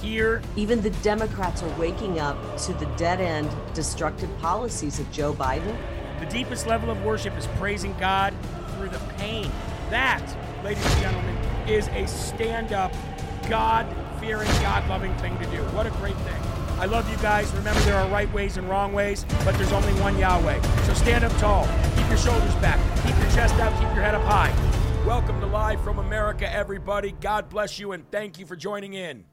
here. Even the Democrats are waking up to the dead end, destructive policies of Joe Biden. The deepest level of worship is praising God through the pain. That, ladies and gentlemen, is a stand up, God fearing, God loving thing to do. What a great thing. I love you guys. Remember, there are right ways and wrong ways, but there's only one Yahweh. So stand up tall, keep your shoulders back, keep your chest out, keep your head up high. Welcome to Live from America, everybody. God bless you and thank you for joining in.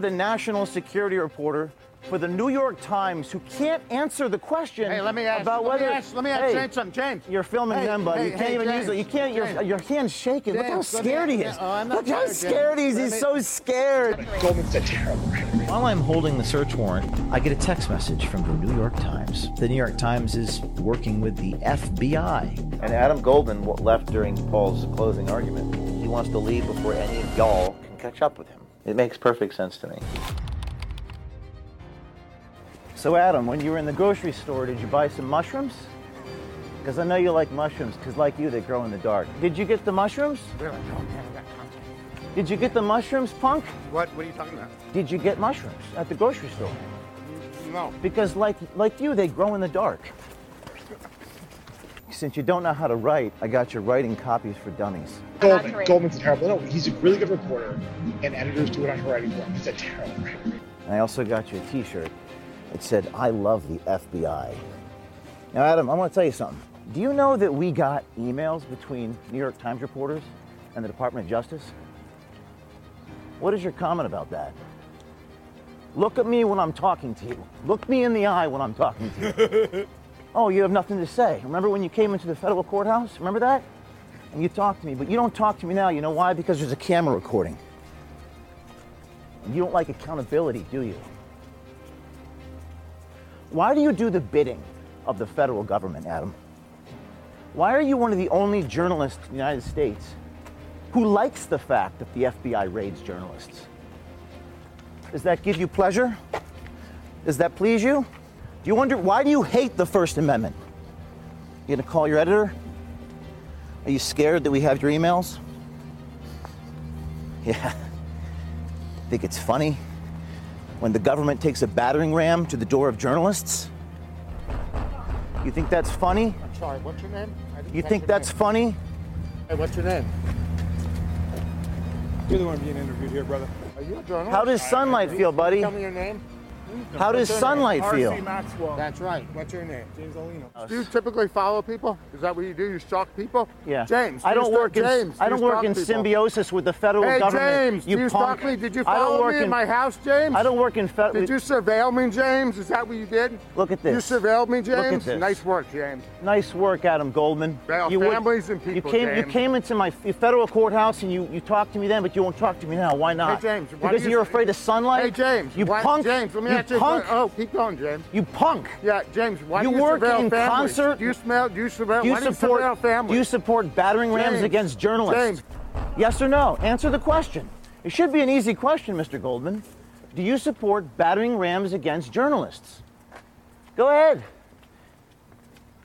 The national security reporter for the New York Times who can't answer the question Hey, let me ask. about let whether. me ask. Let me ask Hey, James something. James. You're filming Hey, them, buddy. hey, you can't hey, even use it. You can't. Your, your hand's shaking. Look how James, let me- scared he is. Oh, I'm Look how scared, scared he is. He's Let so scared. Goldman's a terrible While I'm holding the search warrant, I get a text message from the New York Times. The New York Times is working with the FBI. And Adam Goldman left during Paul's closing argument. He wants to leave before any of y'all can catch up with him. It makes perfect sense to me. So, Adam, when you were in the grocery store, did you buy some mushrooms? Because I know you like mushrooms, because like you, they grow in the dark. Did you get the mushrooms? Really? Oh, man, I got contact. Did you get the mushrooms, punk? What? What are you talking about? Did you get mushrooms at the grocery store? No. Because like like you, they grow in the dark. Since you don't know how to write, I got your writing copies for dummies. Goldman. Goldman's a terrible. No, he's a really good reporter, and editors do it on her writing for him. He's a terrible writer. And I also got you a T-shirt. It said, "I love the FBI." Now, Adam, I want to tell you something. Do you know that we got emails between New York Times reporters and the Department of Justice? What is your comment about that? Look at me when I'm talking to you. Look me in the eye when I'm talking to you. oh, you have nothing to say. Remember when you came into the federal courthouse? Remember that? And you talked to me, but you don't talk to me now. You know why? Because there's a camera recording. And you don't like accountability, do you? Why do you do the bidding of the federal government, Adam? Why are you one of the only journalists in the United States who likes the fact that the FBI raids journalists? Does that give you pleasure? Does that please you? Do you wonder why do you hate the First Amendment? You gonna call your editor? Are you scared that we have your emails? Yeah. Think it's funny when the government takes a battering ram to the door of journalists? You think that's funny? I'm sorry. What's your name? I You think that's name. funny? Hey, what's your name? You're the one being interviewed here, brother. Are you a journalist? How does sunlight feel, buddy? Tell me your name. How does What's your name? sunlight R.C. feel? Maxwell. That's right. What's your name? James Olino. Uh, do you typically follow people? Is that what you do? You stalk people? Yeah. James. I do you don't stalk- work in James. I do don't you work in people? symbiosis with the federal Hey, government. James. do you punk. stalk me? Did you I don't follow work me in in my house, James? I don't work in federal. Did you surveil me, James? Is that what you did? Look at this. You surveilled me, Look at James? this. Nice work, James. Nice work, Adam Goldman. Well, you would- and people, You came, you came into my federal courthouse and you, you talked to me then, but you won't talk to me now. Why not? Hey, James. why Because do you're afraid of sunlight. Hey, James. You why- punk. James, let me you you a punk. Oh, keep going, James. You punk. Yeah, James. Why You do you work surveil in families? concert- Do you smell? Do you surveil? Do you why do you support? surveil families? do you support battering rams against journalists? James. Yes or no? Answer the question. It should be an easy question, Mr. Goldman. Do you support battering rams against journalists? Go ahead.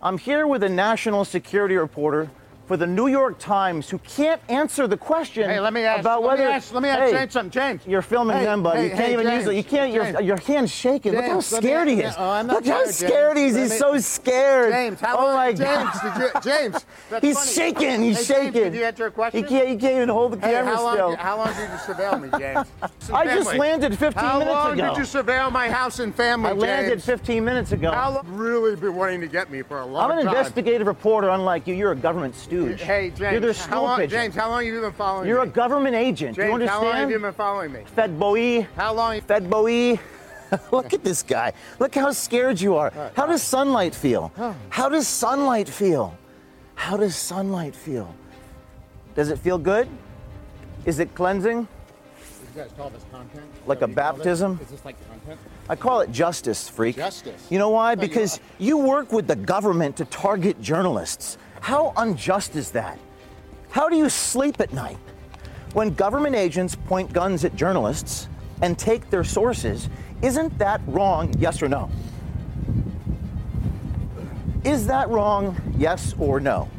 I'm here with a national security reporter for the New York Times who can't answer the question Hey, let me ask. about let whether me ask. Let me ask Hey, James something. James. You're filming Hey, them, buddy. you can't even use it. You can't. Your, your hand's shaking. Look how James, let me- scared he is. oh, I'm not Look how scared, scared he is. He's me- so scared. James, how oh my James, God. you, James, He's funny. shaking. He's shaking. James, did you answer a question? He can't. He can't even hold the camera how long, still. how long did you surveil me, James? I just landed 15 How minutes ago. How long did you surveil my house and family, I landed 15 minutes ago. How long? Really been wanting to get me for a long time. I'm an investigative reporter, unlike you. You're a government stooge. Hey, James. You're the how stool long, pigeon. James, how long have you been following me? You're a government agent. James, you understand? how long have you been following me? Fed boy. How long? Fed boy. Look at this guy. Look how scared you are. How does sunlight feel? How does sunlight feel? How does sunlight feel? Does it feel good? Is it cleansing? You guys call this content? Like a baptism? Is this like content? I call it justice, freak. Justice. You know why? No, you- Because you work with the government to target journalists. How unjust is that? How do you sleep at night? When government agents point guns at journalists and take their sources, isn't that wrong, yes or no? Is that wrong, yes or no?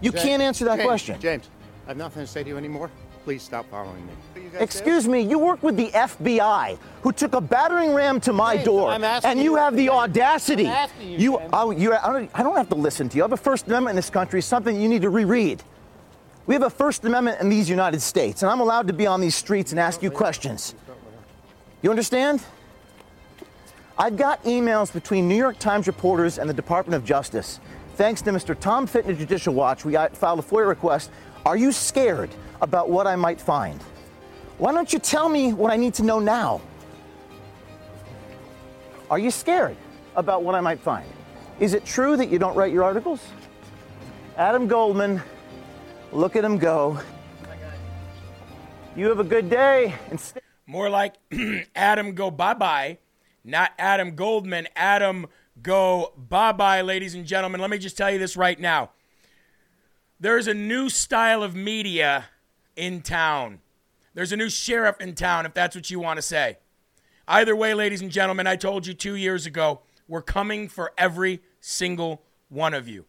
You James- can't answer that James, question. James, I have nothing to say to you anymore. Please stop following me. Excuse me, you work with the FBI, who took a battering ram to my James, door, I'm asking and you you- have the audacity. I'm you, you, James. oh, you I, don't, I don't have to listen to you. I have a First Amendment in this country, something you need to reread. We have a First Amendment in these United States, and I'm allowed to be on these streets and ask you questions. You understand? I've got emails between New York Times reporters and the Department of Justice. Thanks to Mr. Tom Fitton of Judicial Watch, we filed a FOIA request. Are you scared about what I might find? Why don't you tell me what I need to know now? Are you scared about what I might find? Is it true that you don't write your articles? Adam Goldman, look at him go. You have a good day. And More like Adam go bye bye, not Adam Goldman. Adam go bye bye, ladies and gentlemen. Let me just tell you this right now. There's a new style of media in town. There's a new sheriff in town, if that's what you want to say. Either way, ladies and gentlemen, I told you two years ago, we're coming for every single one of you.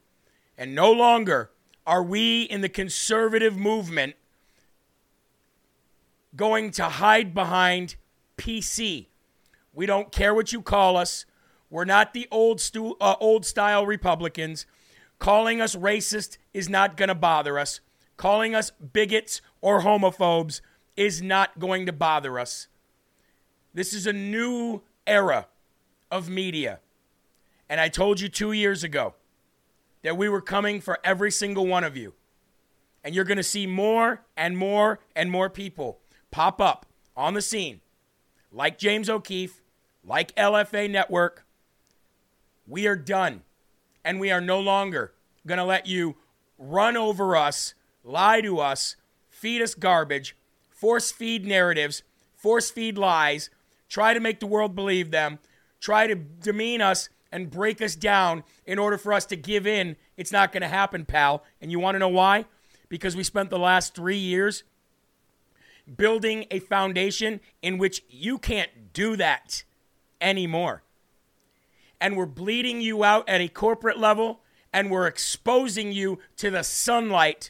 And no longer are we in the conservative movement going to hide behind PC. We don't care what you call us. We're not the old stu- uh, old style Republicans. Calling us racist is not going to bother us. Calling us bigots or homophobes is not going to bother us. This is a new era of media. And I told you 2 years ago that we were coming for every single one of you. And you're going to see more and more and more people pop up on the scene, like James O'Keefe, like LFA Network. We are done. And we are no longer going to let you run over us, lie to us, feed us garbage, force feed narratives, force feed lies, try to make the world believe them, try to demean us and break us down in order for us to give in. It's not going to happen, pal. And you want to know why? Because we spent the last three years building a foundation in which you can't do that anymore. And we're bleeding you out at a corporate level, and we're exposing you to the sunlight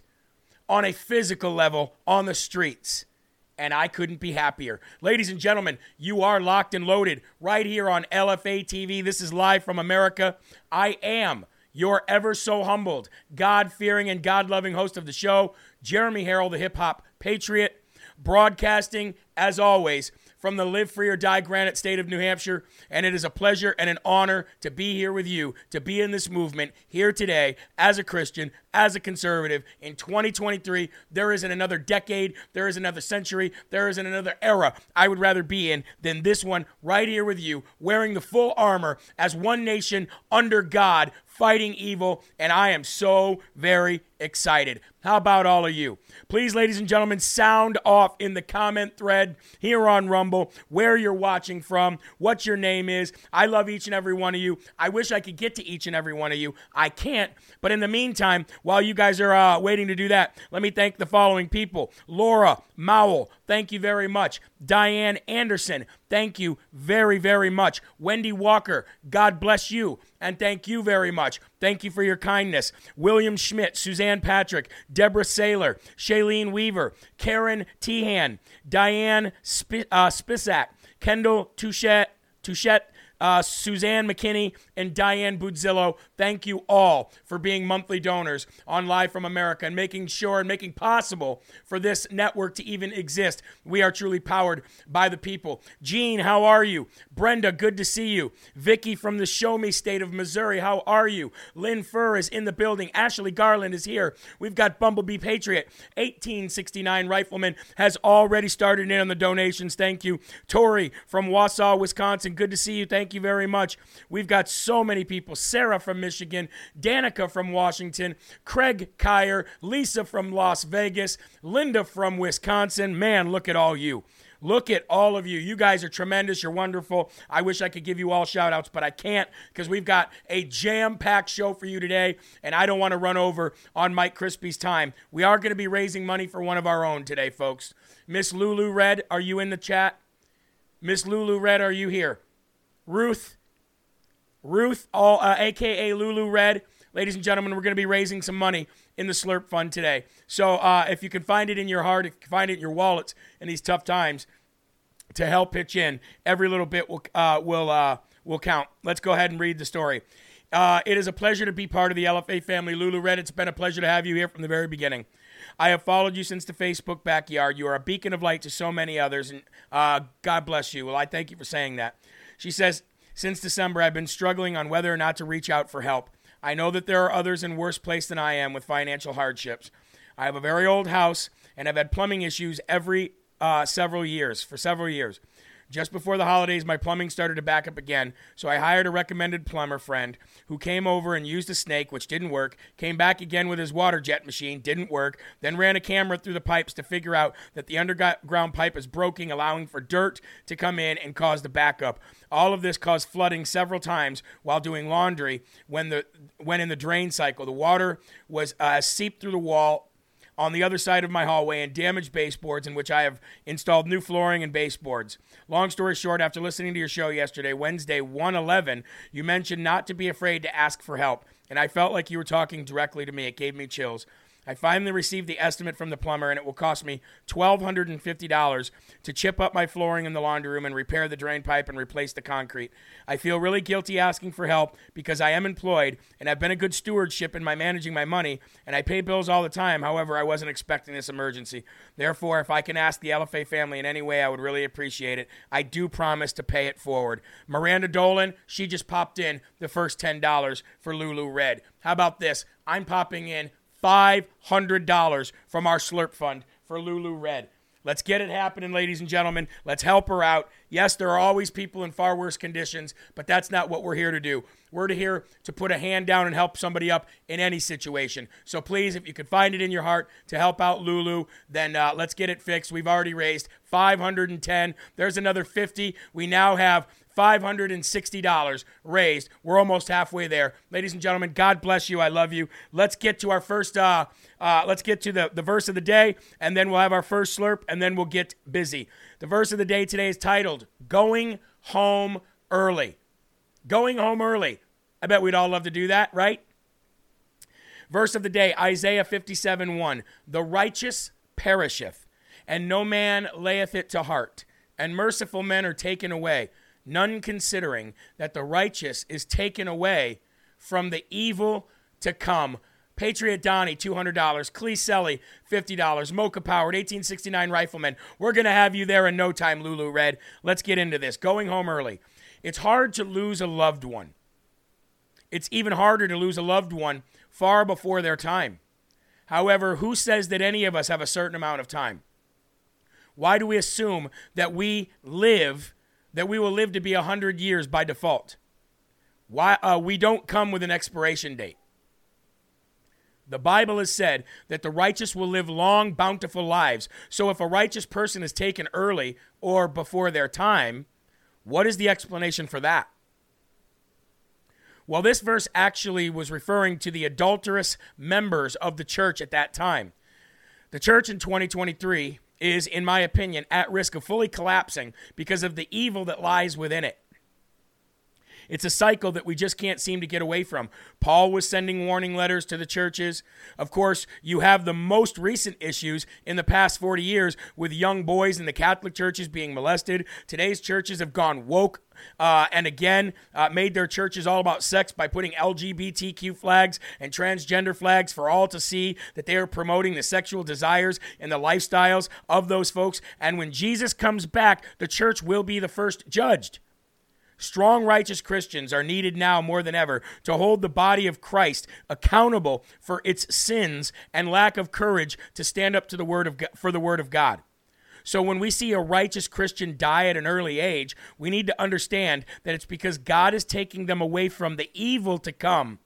on a physical level on the streets. And I couldn't be happier. Ladies and gentlemen, you are locked and loaded right here on LFA TV. This is live from America. I am your ever so humbled, God fearing, and God loving host of the show, Jeremy Harrell, the hip hop patriot, broadcasting as always from the Live Free or Die Granite state of New Hampshire. And it is a pleasure and an honor to be here with you, to be in this movement here today as a Christian, as a conservative. In 2023, there isn't another decade, there isn't another century, there isn't another era I would rather be in than this one right here with you, wearing the full armor as one nation under God, fighting evil. And I am so very excited. How about all of you? Please, ladies and gentlemen, sound off in the comment thread here on Rumble where you're watching from, what your name is. I love each and every one of you. I wish I could get to each and every one of you. I can't. But in the meantime, while you guys are uh, waiting to do that, let me thank the following people Laura Mowell, thank you very much. Diane Anderson, thank you very, very much. Wendy Walker, God bless you, and thank you very much. Thank you for your kindness. William Schmidt, Suzanne Patrick, Deborah Saylor, Shailene Weaver, Karen Tehan, Diane Sp- uh, Spisak, Kendall Touchette, Touchette uh, Suzanne McKinney, and Diane Budzillo. Thank you all for being monthly donors on Live from America and making sure and making possible for this network to even exist. We are truly powered by the people. Gene, how are you? Brenda, good to see you. Vicky from the Show Me State of Missouri, how are you? Lynn Furr is in the building. Ashley Garland is here. We've got Bumblebee Patriot. 1869 Rifleman has already started in on the donations. Thank you. Tori from Wausau, Wisconsin, good to see you. Thank Thank you very much. We've got so many people Sarah from Michigan, Danica from Washington, Craig Kyer, Lisa from Las Vegas, Linda from Wisconsin. Man, look at all you. Look at all of you. You guys are tremendous. You're wonderful. I wish I could give you all shout outs, but I can't because we've got a jam packed show for you today, and I don't want to run over on Mike Crispy's time. We are going to be raising money for one of our own today, folks. Miss Lulu Red, are you in the chat? Miss Lulu Red, are you here? Ruth, Ruth, all, uh, aka Lulu Red. Ladies and gentlemen, we're going to be raising some money in the Slurp Fund today. So uh, if you can find it in your heart, if you can find it in your wallets in these tough times, to help pitch in, every little bit will uh, will uh, will count. Let's go ahead and read the story. Uh, it is a pleasure to be part of the LFA family. Lulu Red, it's been a pleasure to have you here from the very beginning. I have followed you since the Facebook backyard. You are a beacon of light to so many others, and uh, God bless you. Well, I thank you for saying that. She says, Since December, I've been struggling on whether or not to reach out for help. I know that there are others in worse place than I am with financial hardships. I have a very old house and I've had plumbing issues every uh, several years for several years. Just before the holidays, my plumbing started to back up again, so I hired a recommended plumber friend who came over and used a snake, which didn't work, came back again with his water jet machine, didn't work, then ran a camera through the pipes to figure out that the underground pipe is broken, allowing for dirt to come in and cause the backup. All of this caused flooding several times while doing laundry when the when in the drain cycle. The water was uh, seeped through the wall on the other side of my hallway and damaged baseboards in which I have installed new flooring and baseboards. Long story short, after listening to your show yesterday, Wednesday 111, you mentioned not to be afraid to ask for help, and I felt like you were talking directly to me. It gave me chills. I finally received the estimate from the plumber, and it will cost me $1,250 to chip up my flooring in the laundry room and repair the drain pipe and replace the concrete. I feel really guilty asking for help because I am employed and I've been a good stewardship in my managing my money, and I pay bills all the time. However, I wasn't expecting this emergency. Therefore, if I can ask the LFA family in any way, I would really appreciate it. I do promise to pay it forward. Miranda Dolan, she just popped in the first $10 for Lulu Red. How about this? I'm popping in $500 from our Slurp Fund for Lulu Red. Let's get it happening, ladies and gentlemen. Let's help her out. Yes, there are always people in far worse conditions, but that's not what we're here to do. We're here to put a hand down and help somebody up in any situation. So please, if you could find it in your heart to help out Lulu, then uh, let's get it fixed. We've already raised 510. There's another 50. We now have $560 raised. We're almost halfway there. Ladies and gentlemen, God bless you. I love you. Let's get to our first, uh, uh, let's get to the, the verse of the day, and then we'll have our first slurp, and then we'll get busy. The verse of the day today is titled Going Home Early. Going home early. I bet we'd all love to do that, right? Verse of the day, Isaiah 57 1. The righteous perisheth, and no man layeth it to heart, and merciful men are taken away none considering that the righteous is taken away from the evil to come. Patriot Donnie, $200. Cleeselli, $50. Mocha Powered, 1869 Rifleman. We're going to have you there in no time, Lulu Red. Let's get into this. Going home early. It's hard to lose a loved one. It's even harder to lose a loved one far before their time. However, who says that any of us have a certain amount of time? Why do we assume that we live that we will live to be 100 years by default. Why, uh, we don't come with an expiration date. The Bible has said that the righteous will live long, bountiful lives. So if a righteous person is taken early or before their time, what is the explanation for that? Well, this verse actually was referring to the adulterous members of the church at that time. The church in 2023 is, in my opinion, at risk of fully collapsing because of the evil that lies within it. It's a cycle that we just can't seem to get away from. Paul was sending warning letters to the churches. Of course, you have the most recent issues in the past 40 years with young boys in the Catholic churches being molested. Today's churches have gone woke uh, and again uh, made their churches all about sex by putting LGBTQ flags and transgender flags for all to see that they are promoting the sexual desires and the lifestyles of those folks. And when Jesus comes back, the church will be the first judged. Strong, righteous Christians are needed now more than ever to hold the body of Christ accountable for its sins and lack of courage to stand up to the word of God, for the word of God. So when we see a righteous Christian die at an early age, we need to understand that it's because God is taking them away from the evil to come.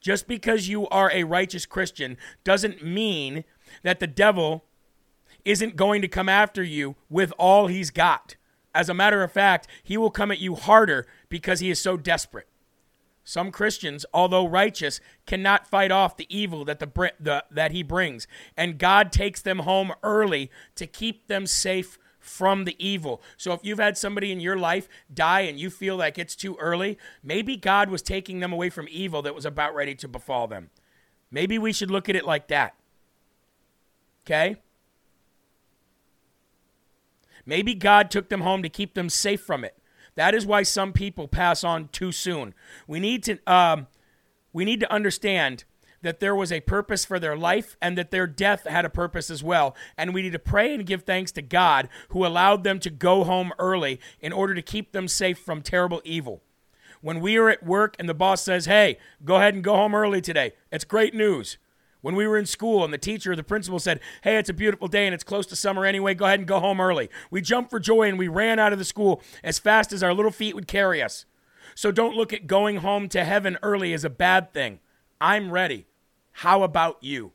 Just because you are a righteous Christian doesn't mean that the devil isn't going to come after you with all he's got. As a matter of fact, he will come at you harder because he is so desperate. Some Christians, although righteous, cannot fight off the evil that the, the, that he brings, and God takes them home early to keep them safe from the evil. So if you've had somebody in your life die and you feel like it's too early, maybe God was taking them away from evil that was about ready to befall them. Maybe we should look at it like that. Okay? Maybe God took them home to keep them safe from it. That is why some people pass on too soon. We need to um, we need to understand that there was a purpose for their life and that their death had a purpose as well. And we need to pray and give thanks to God who allowed them to go home early in order to keep them safe from terrible evil. When we are at work and the boss says, "Hey, go ahead and go home early today," it's great news. When we were in school and the teacher or the principal said, Hey, it's a beautiful day and it's close to summer anyway, go ahead and go home early. We jumped for joy and we ran out of the school as fast as our little feet would carry us. So don't look at going home to heaven early as a bad thing. I'm ready. How about you?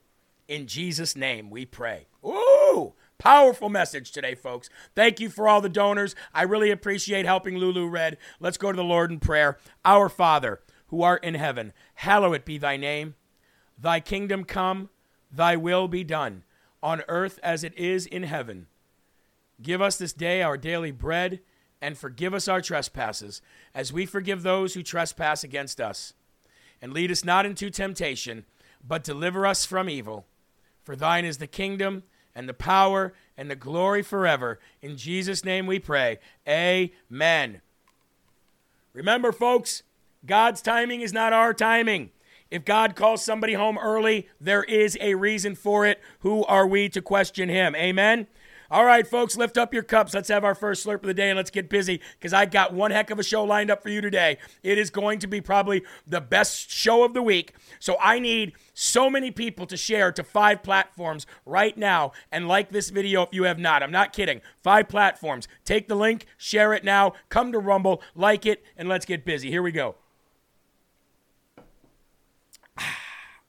In Jesus' name we pray. Ooh! Powerful message today, folks. Thank you for all the donors. I really appreciate helping Lulu Red. Let's go to the Lord in prayer. Our Father, who art in heaven, hallowed be thy name. Thy kingdom come, thy will be done, on earth as it is in heaven. Give us this day our daily bread, and forgive us our trespasses, as we forgive those who trespass against us. And lead us not into temptation, but deliver us from evil. For thine is the kingdom, and the power, and the glory forever. In Jesus' name we pray. Amen. Remember, folks, God's timing is not our timing. If God calls somebody home early, there is a reason for it. Who are we to question him? Amen. All right, folks, lift up your cups. Let's have our first slurp of the day and let's get busy because I got one heck of a show lined up for you today. It is going to be probably the best show of the week. So I need so many people to share to five platforms right now and like this video if you have not. I'm not kidding. Five platforms. Take the link, share it now, come to Rumble, like it, and let's get busy. Here we go.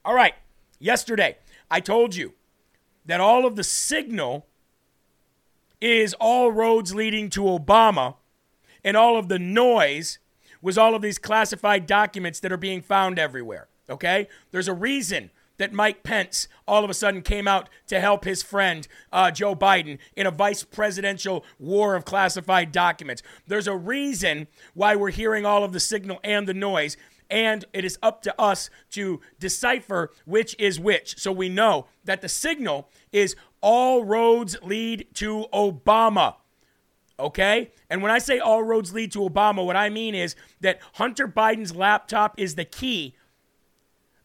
All right, yesterday I told you that all of the signal is all roads leading to Obama, and all of the noise was all of these classified documents that are being found everywhere. Okay? There's a reason that Mike Pence all of a sudden came out to help his friend uh, Joe Biden in a vice presidential war of classified documents. There's a reason why we're hearing all of the signal and the noise and it is up to us to decipher which is which. So we know that the signal is all roads lead to Obama. Okay? And when I say all roads lead to Obama, what I mean is that Hunter Biden's laptop is the key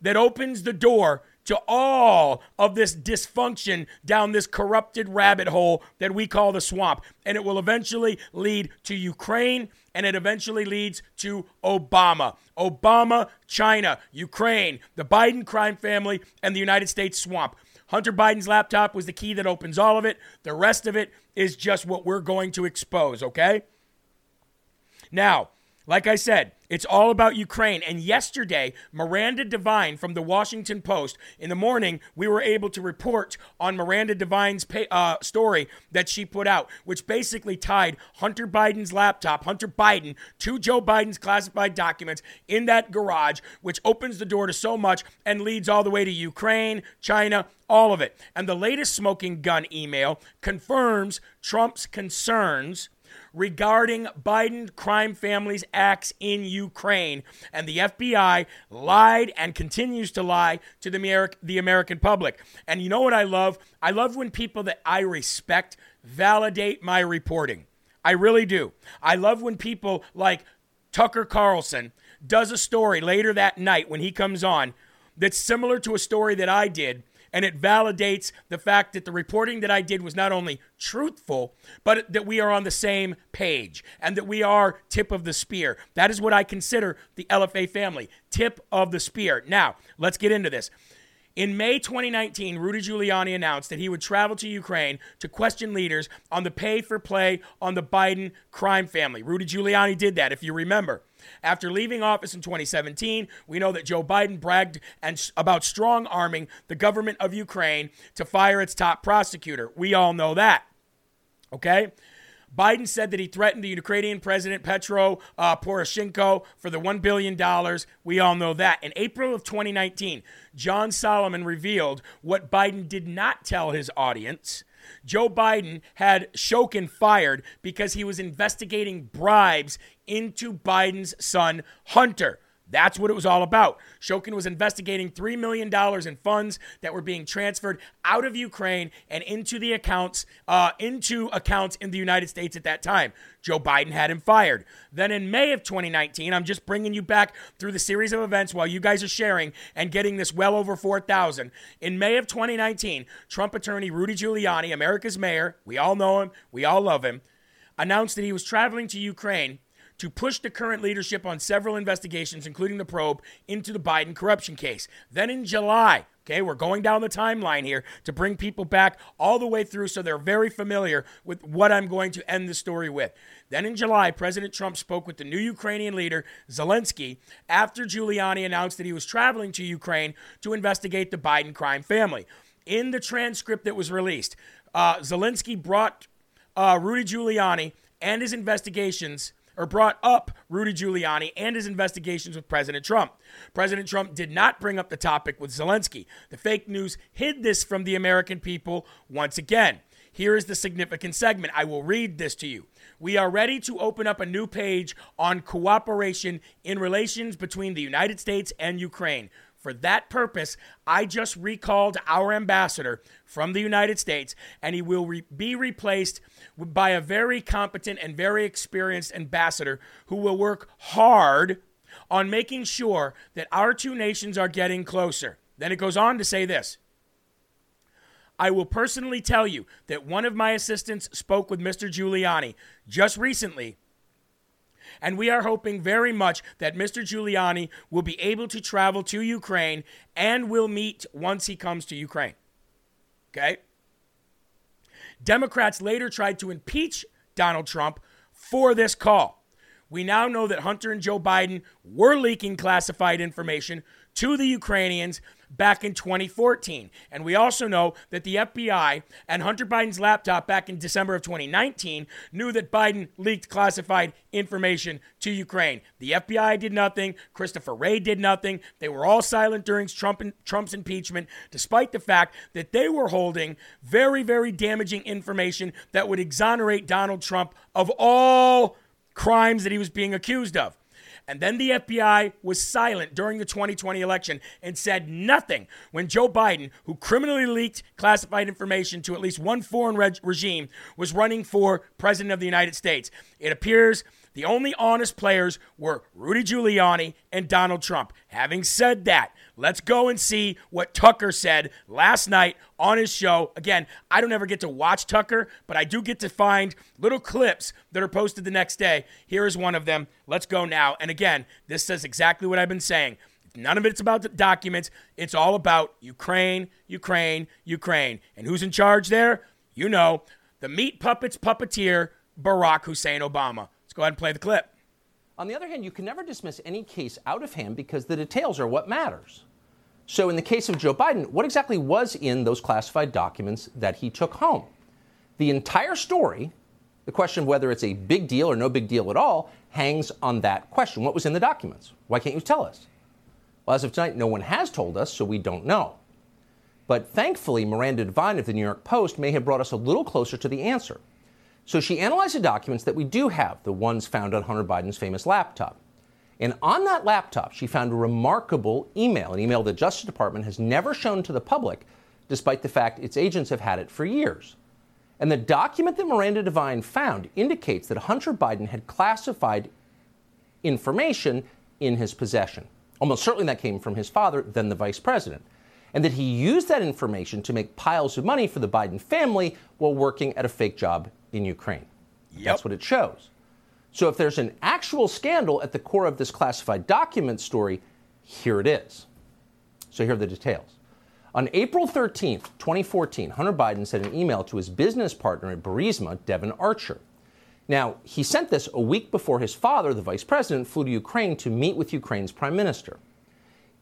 that opens the door to all of this dysfunction down this corrupted rabbit hole that we call the swamp. And it will eventually lead to Ukraine and it eventually leads to Obama. Obama, China, Ukraine, the Biden crime family, and the United States swamp. Hunter Biden's laptop was the key that opens all of it. The rest of it is just what we're going to expose, okay? Now, like I said, it's all about Ukraine. And yesterday, Miranda Devine from the Washington Post, in the morning, we were able to report on Miranda Devine's pay, uh, story that she put out, which basically tied Hunter Biden's laptop, Hunter Biden, to Joe Biden's classified documents in that garage, which opens the door to so much and leads all the way to Ukraine, China, all of it. And the latest smoking gun email confirms Trump's concerns regarding Biden crime family's acts in Ukraine. And the FBI lied and continues to lie to the, the American public. And you know what I love? I love when people that I respect validate my reporting. I really do. I love when people like Tucker Carlson does a story later that night when he comes on that's similar to a story that I did and it validates the fact that the reporting that I did was not only truthful, but that we are on the same page and that we are tip of the spear. That is what I consider the LFA family tip of the spear. Now, let's get into this. In May 2019, Rudy Giuliani announced that he would travel to Ukraine to question leaders on the pay for play on the Biden crime family. Rudy Giuliani did that, if you remember. After leaving office in 2017, we know that Joe Biden bragged and about strong arming the government of Ukraine to fire its top prosecutor. We all know that. Okay? Biden said that he threatened the Ukrainian president Petro uh, Poroshenko for the $1 billion. We all know that. In April of 2019, John Solomon revealed what Biden did not tell his audience. Joe Biden had Shokin fired because he was investigating bribes into Biden's son, Hunter. That's what it was all about. Shokin was investigating $3 million in funds that were being transferred out of Ukraine and into the accounts, uh, into accounts in the United States at that time. Joe Biden had him fired. Then in May of 2019, I'm just bringing you back through the series of events while you guys are sharing and getting this well over 4,000. In May of 2019, Trump attorney Rudy Giuliani, America's mayor, we all know him, we all love him, announced that he was traveling to Ukraine to push the current leadership on several investigations, including the probe into the Biden corruption case. Then in July, Okay, we're going down the timeline here to bring people back all the way through so they're very familiar with what I'm going to end the story with. Then in July, President Trump spoke with the new Ukrainian leader, Zelensky, after Giuliani announced that he was traveling to Ukraine to investigate the Biden crime family. In the transcript that was released, uh, Zelensky brought uh, Rudy Giuliani and his investigations or brought up Rudy Giuliani and his investigations with President Trump. President Trump did not bring up the topic with Zelensky. The fake news hid this from the American people once again. Here is the significant segment. I will read this to you. We are ready to open up a new page on cooperation in relations between the United States and Ukraine. For that purpose, I just recalled our ambassador from the United States, and he will re- be replaced by a very competent and very experienced ambassador who will work hard on making sure that our two nations are getting closer. Then it goes on to say this. I will personally tell you that one of my assistants spoke with Mr. Giuliani just recently and we are hoping very much that Mr. Giuliani will be able to travel to Ukraine and will meet once he comes to Ukraine. Okay? Democrats later tried to impeach Donald Trump for this call. We now know that Hunter and Joe Biden were leaking classified information to the Ukrainians back in 2014. And we also know that the FBI and Hunter Biden's laptop back in December of 2019 knew that Biden leaked classified information to Ukraine. The FBI did nothing. Christopher Wray did nothing. They were all silent during Trump Trump's impeachment, despite the fact that they were holding very, very damaging information that would exonerate Donald Trump of all crimes that he was being accused of. And then the FBI was silent during the 2020 election and said nothing when Joe Biden, who criminally leaked classified information to at least one foreign reg- regime, was running for president of the United States. It appears the only honest players were Rudy Giuliani and Donald Trump. Having said that, let's go and see what Tucker said last night on his show. Again, I don't ever get to watch Tucker, but I do get to find little clips that are posted the next day. Here is one of them. Let's go now. And again, this says exactly what I've been saying. None of it's about the documents. It's all about Ukraine, Ukraine, Ukraine. And who's in charge there? You know, the meat puppets puppeteer, Barack Hussein Obama. Let's go ahead and play the clip. On the other hand, you can never dismiss any case out of hand because the details are what matters. So, in the case of Joe Biden, what exactly was in those classified documents that he took home? The entire story, the question of whether it's a big deal or no big deal at all, hangs on that question. What was in the documents? Why can't you tell us? Well, as of tonight, no one has told us, so we don't know. But thankfully, Miranda Devine of the New York Post may have brought us a little closer to the answer. So she analyzed the documents that we do have, the ones found on Hunter Biden's famous laptop. And on that laptop, she found a remarkable email, an email the Justice Department has never shown to the public, despite the fact its agents have had it for years. And the document that Miranda Devine found indicates that Hunter Biden had classified information in his possession. Almost certainly that came from his father, then the vice president. And that he used that information to make piles of money for the Biden family while working at a fake job in Ukraine. Yep. That's what it shows. So if there's an actual scandal at the core of this classified document story, here it is. So here are the details. On April 13th, 2014, Hunter Biden sent an email to his business partner at Burisma, Devon Archer. Now, he sent this a week before his father, the vice president, flew to Ukraine to meet with Ukraine's prime minister.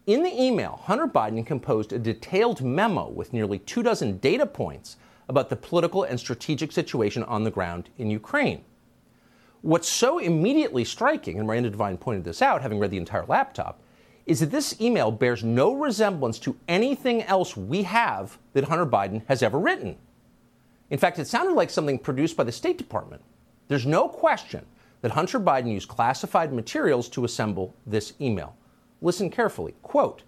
In the email, Hunter Biden composed a detailed memo with nearly two dozen data points about the political and strategic situation on the ground in Ukraine. What's so immediately striking, and Miranda Devine pointed this out, having read the entire laptop, is that this email bears no resemblance to anything else we have that Hunter Biden has ever written. In fact, it sounded like something produced by the State Department. There's no question that Hunter Biden used classified materials to assemble this email. Listen carefully. Quote,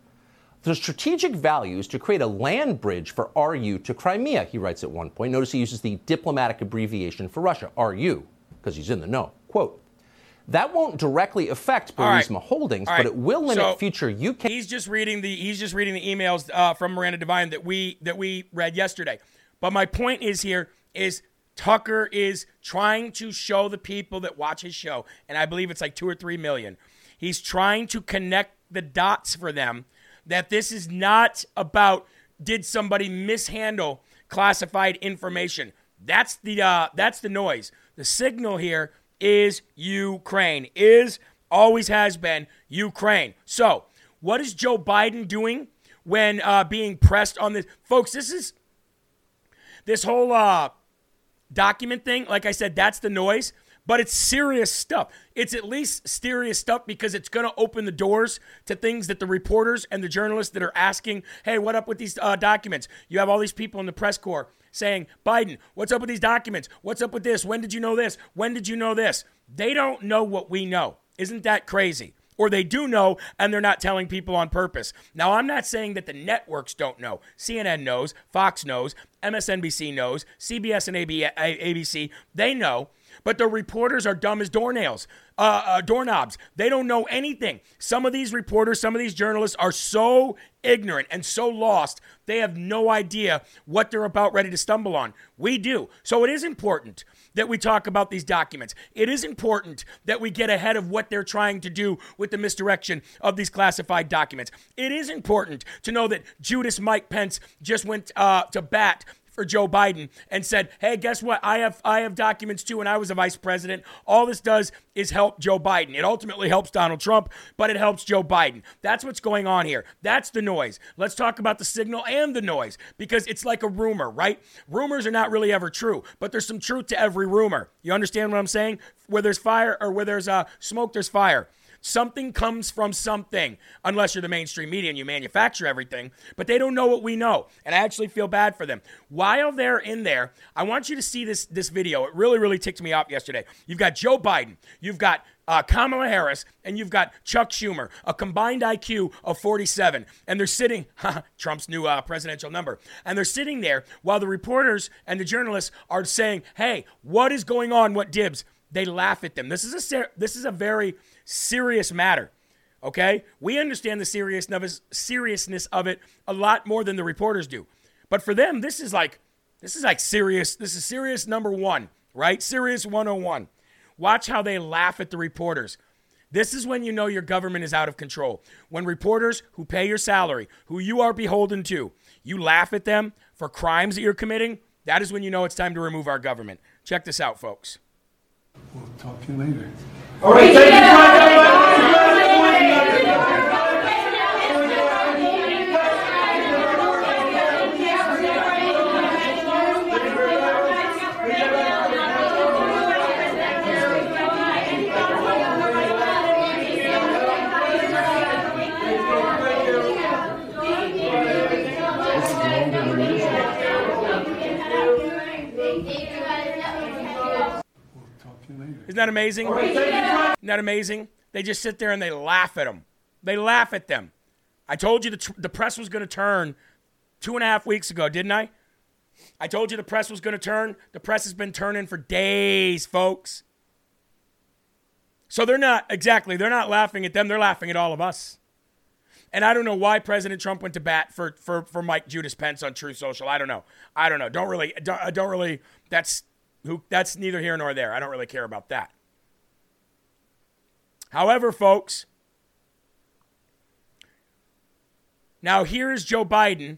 the strategic value is to create a land bridge for RU to Crimea, he writes at one point. Notice he uses the diplomatic abbreviation for Russia, RU, because he's in the know. Quote, that won't directly affect Burisma right. Holdings, right. but it will limit so future UK. He's just reading the he's just reading the emails uh, from Miranda Devine that we that we read yesterday. But my point is here is Tucker is trying to show the people that watch his show, and I believe it's like two or three million. He's trying to connect the dots for them that this is not about did somebody mishandle classified information. That's the uh, that's the noise. The signal here is Ukraine. Is always has been Ukraine. So, what is Joe Biden doing when uh, being pressed on this, folks? This is this whole uh, document thing. Like I said, that's the noise but it's serious stuff. It's at least serious stuff because it's going to open the doors to things that the reporters and the journalists that are asking, hey, what up with these uh, documents? You have all these people in the press corps saying, Biden, what's up with these documents? What's up with this? When did you know this? When did you know this? They don't know what we know. Isn't that crazy? Or they do know and they're not telling people on purpose. Now, I'm not saying that the networks don't know. CNN knows, Fox knows, MSNBC knows, CBS and ABC, they know. But the reporters are dumb as doornails, uh, uh, doorknobs. They don't know anything. Some of these reporters, some of these journalists are so ignorant and so lost, they have no idea what they're about ready to stumble on. We do. So it is important that we talk about these documents. It is important that we get ahead of what they're trying to do with the misdirection of these classified documents. It is important to know that Judas Mike Pence just went uh, to bat for Joe Biden and said, "Hey, guess what? I have I have documents too, and I was a vice president. All this does is help Joe Biden. It ultimately helps Donald Trump, but it helps Joe Biden. That's what's going on here. That's the noise. Let's talk about the signal and the noise because it's like a rumor, right? Rumors are not really ever true, but there's some truth to every rumor. You understand what I'm saying? Where there's fire or where there's uh, smoke, there's fire. Something comes from something, unless you're the mainstream media and you manufacture everything. But they don't know what we know, and I actually feel bad for them. While they're in there, I want you to see this this video. It really, really ticked me off yesterday. You've got Joe Biden, you've got uh, Kamala Harris, and you've got Chuck Schumer, a combined IQ of 47. And they're sitting, Trump's new uh, presidential number, and they're sitting there while the reporters and the journalists are saying, hey, what is going on? What dibs? They laugh at them. This is a, this is a very serious matter. Okay? We understand the seriousness of it a lot more than the reporters do. But for them, this is like this is like serious. This is serious number 1, right? Serious 101. Watch how they laugh at the reporters. This is when you know your government is out of control. When reporters who pay your salary, who you are beholden to, you laugh at them for crimes that you're committing, that is when you know it's time to remove our government. Check this out, folks. We'll talk to you later. All right, thank you. Isn't that amazing? Isn't that amazing? They just sit there and they laugh at them. They laugh at them. I told you the, tr- the press was going to turn two and a half weeks ago, didn't I? I told you the press was going to turn. The press has been turning for days, folks. So they're not, exactly, they're not laughing at them. They're laughing at all of us. And I don't know why President Trump went to bat for, for, for Mike Judas Pence on True Social. I don't know. I don't know. Don't really, don't, uh, don't really, that's who that's neither here nor there. I don't really care about that. However, folks, now here's Joe Biden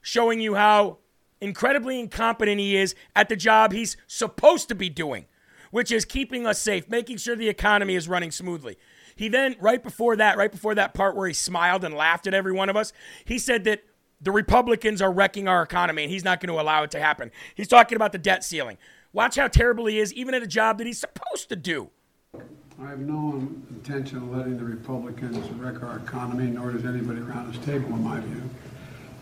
showing you how incredibly incompetent he is at the job he's supposed to be doing, which is keeping us safe, making sure the economy is running smoothly. He then, right before that, right before that part where he smiled and laughed at every one of us, he said that the Republicans are wrecking our economy and he's not going to allow it to happen. He's talking about the debt ceiling. Watch how terrible he is, even at a job that he's supposed to do. I have no intention of letting the Republicans wreck our economy, nor does anybody around this table, in my view.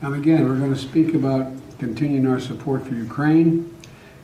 And again, we're going to speak about continuing our support for Ukraine.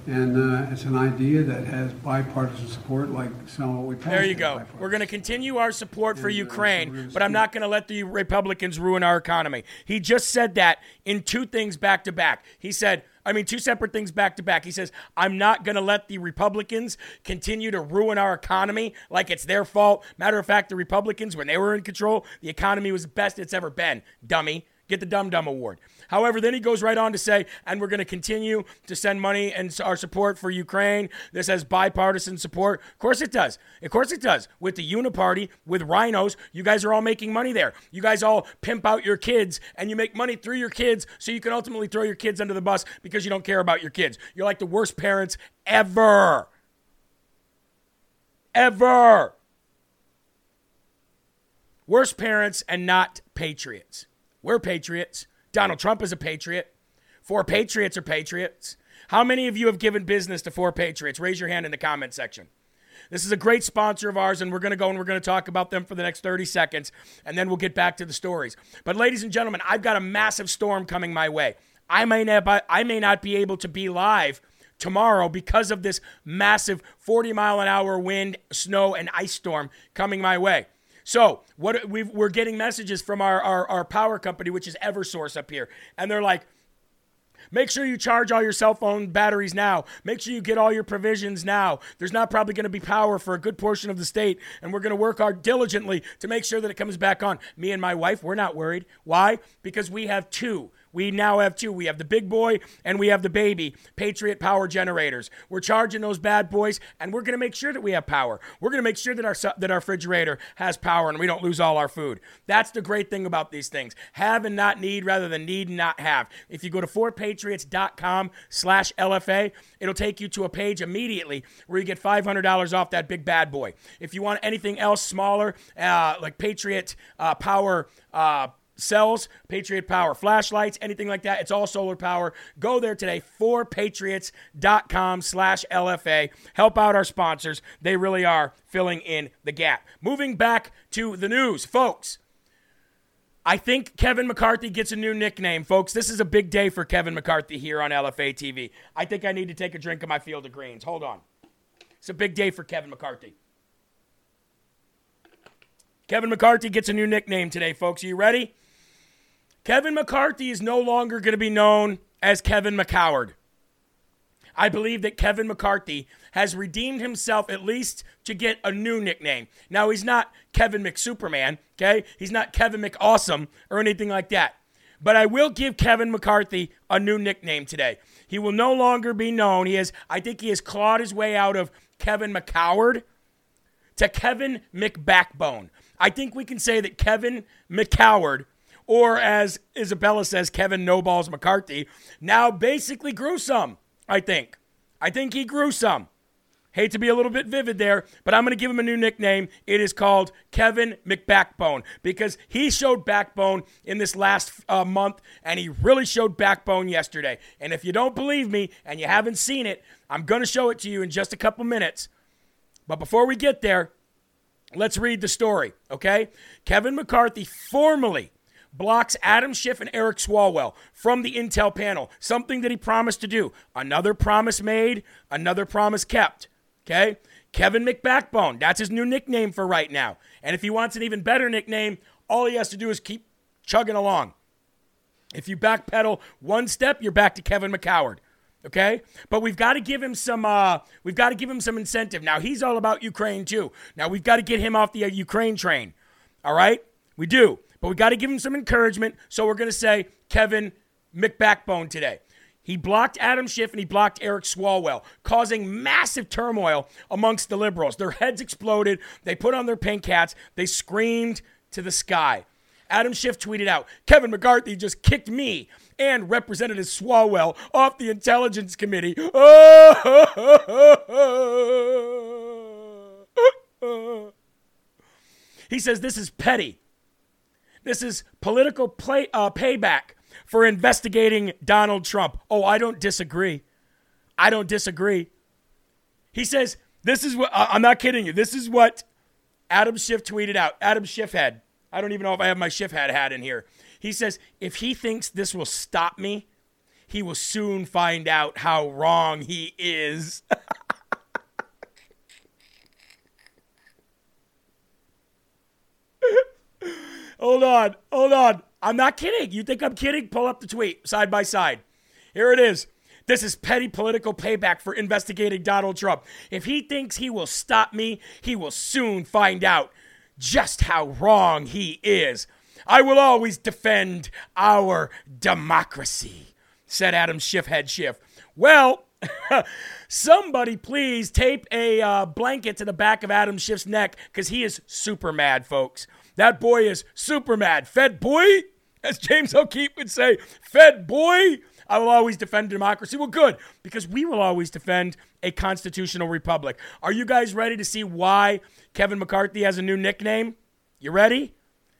And uh, it's an idea that has bipartisan support, like some of what we passed. There you go. We're going to continue our support for And, uh, so Ukraine, gonna but I'm not going to let the Republicans ruin our economy. He just said that in two things back to back. He said, I mean, two separate things back to back. He says, I'm not going to let the Republicans continue to ruin our economy like it's their fault. Matter of fact, the Republicans, when they were in control, the economy was the best it's ever been. Dummy. Get the Dum Dum Award. However, then he goes right on to say, and we're going to continue to send money and our support for Ukraine. This has bipartisan support. Of course it does. Of course it does. With the Uniparty, with rhinos, you guys are all making money there. You guys all pimp out your kids and you make money through your kids so you can ultimately throw your kids under the bus because you don't care about your kids. You're like the worst parents ever. Ever. Worst parents and not patriots. We're patriots. Donald Trump is a patriot. Four patriots are patriots. How many of you have given business to four patriots? Raise your hand in the comment section. This is a great sponsor of ours, and we're going to go and we're going to talk about them for the next 30 seconds, and then we'll get back to the stories. But, ladies and gentlemen, I've got a massive storm coming my way. I may not, I may not be able to be live tomorrow because of this massive 40 mile an hour wind, snow, and ice storm coming my way. So what we we're getting messages from our, our our power company, which is EverSource up here, and they're like, Make sure you charge all your cell phone batteries now. Make sure you get all your provisions now. There's not probably going to be power for a good portion of the state, and we're going to work hard diligently to make sure that it comes back on. Me and my wife, we're not worried. Why? Because we have two. We now have two. We have the big boy and we have the baby Patriot power generators. We're charging those bad boys, and we're going to make sure that we have power. We're going to make sure that our that our refrigerator has power and we don't lose all our food. That's the great thing about these things: have and not need, rather than need and not have. If you go to 4patriots.com/slash LFA, it'll take you to a page immediately where you get $500 off that big bad boy. If you want anything else smaller, uh, like Patriot uh, Power. Uh, cells, Patriot Power flashlights, anything like that. It's all solar power. Go there today, for 4patriots.com slash LFA. Help out our sponsors. They really are filling in the gap. Moving back to the news, folks. I think Kevin McCarthy gets a new nickname, folks. This is a big day for Kevin McCarthy here on LFA TV. I think I need to take a drink of my field of greens. Hold on. It's a big day for Kevin McCarthy. Kevin McCarthy gets a new nickname today, folks. Are you ready? Kevin McCarthy is no longer going to be known as Kevin McCoward. I believe that Kevin McCarthy has redeemed himself at least to get a new nickname. Now, he's not Kevin McSuperman, okay? He's not Kevin McAwesome or anything like that. But I will give Kevin McCarthy a new nickname today. He will no longer be known. He has, I think he has clawed his way out of Kevin McCoward to Kevin McBackbone. I think we can say that Kevin McCoward, or as Isabella says, Kevin No Balls McCarthy, now basically grew some, I think. I think he grew some. Hate to be a little bit vivid there, but I'm going to give him a new nickname. It is called Kevin McBackbone because he showed backbone in this last uh, month, and he really showed backbone yesterday. And if you don't believe me and you haven't seen it, I'm going to show it to you in just a couple minutes. But before we get there, let's read the story, okay? Kevin McCarthy formally blocks Adam Schiff and Eric Swalwell from the Intel panel, something that he promised to do. Another promise made, another promise kept, okay? Kevin McBackbone, that's his new nickname for right now. And if he wants an even better nickname, all he has to do is keep chugging along. If you backpedal one step, you're back to Kevin McCoward. Okay, but we've got to give him some. Uh, we've got to give him some incentive. Now he's all about Ukraine too. Now we've got to get him off the uh, Ukraine train. All right, we do, but we got to give him some encouragement. So we're going to say Kevin McBackbone today. He blocked Adam Schiff and he blocked Eric Swalwell, causing massive turmoil amongst the liberals. Their heads exploded. They put on their pink hats. They screamed to the sky. Adam Schiff tweeted out Kevin McCarthy just kicked me and Representative Swalwell off the Intelligence Committee. he says this is petty. This is political play, uh, payback for investigating Donald Trump. Oh, I don't disagree. I don't disagree. He says, This is what, I'm not kidding you. This is what Adam Schiff tweeted out. Adam Schiff had. I don't even know if I have my Schiff hat hat in here. He says, If he thinks this will stop me, he will soon find out how wrong he is. hold on, hold on. I'm not kidding. You think I'm kidding? Pull up the tweet side by side. Here it is. This is petty political payback for investigating Donald Trump. If he thinks he will stop me, he will soon find out just how wrong he is. I will always defend our democracy, said Adam Schiff, head Schiff. Well, somebody please tape a uh, blanket to the back of Adam Schiff's neck because he is super mad, folks. That boy is super mad. Fed boy, as James O'Keefe would say, Fed boy. I will always defend democracy. Well, good, because we will always defend a constitutional republic. Are you guys ready to see why Kevin McCarthy has a new nickname? You ready?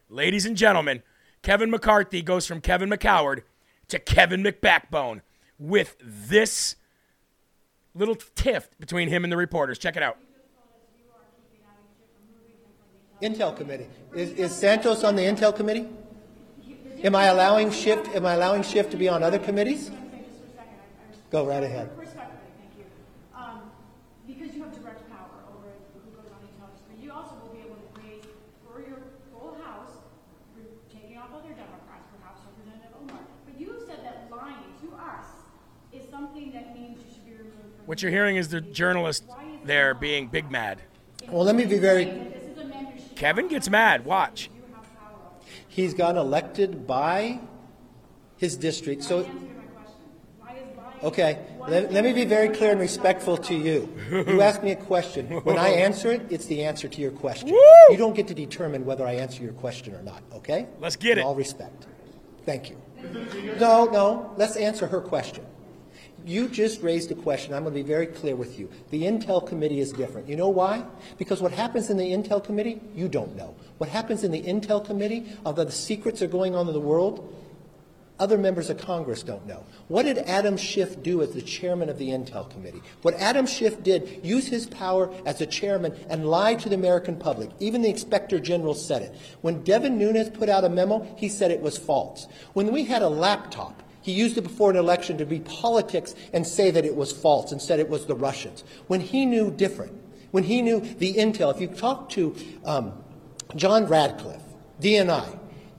Ladies and gentlemen, Kevin McCarthy goes from Kevin McCoward to Kevin McBackbone with this little tiff between him and the reporters. Check it out. Intel committee. Is, is Santos on the Intel committee? Am I allowing Schiff? Am I allowing Schiff to be on other committees? Go right ahead. Um, because you have direct power over who goes on intelligence, but you also will be able to raise for your full House, you're taking off other Democrats, perhaps Representative Omar. But you have said that lying to us is something that means you should be removed. What you're hearing is the journalist there being big mad. Well, let me be very. Kevin gets mad. Watch. He's got elected by his district, so. Okay, let, let me be very clear and respectful to you. You ask me a question. When I answer it, it's the answer to your question. You don't get to determine whether I answer your question or not, okay? Let's get In it. all respect. Thank you. No, no, let's answer her question. You just raised a question. I'm going to be very clear with you. The Intel Committee is different. You know why? Because what happens in the Intel Committee, you don't know. What happens in the Intel Committee, although the secrets are going on in the world, other members of Congress don't know. What did Adam Schiff do as the chairman of the Intel Committee? What Adam Schiff did, use his power as a chairman and lie to the American public. Even the Inspector General said it. When Devin Nunes put out a memo, he said it was false. When we had a laptop, he used it before an election to be politics and say that it was false and said it was the Russians. When he knew different, when he knew the intel, if you talk to um, John Ratcliffe, DNI,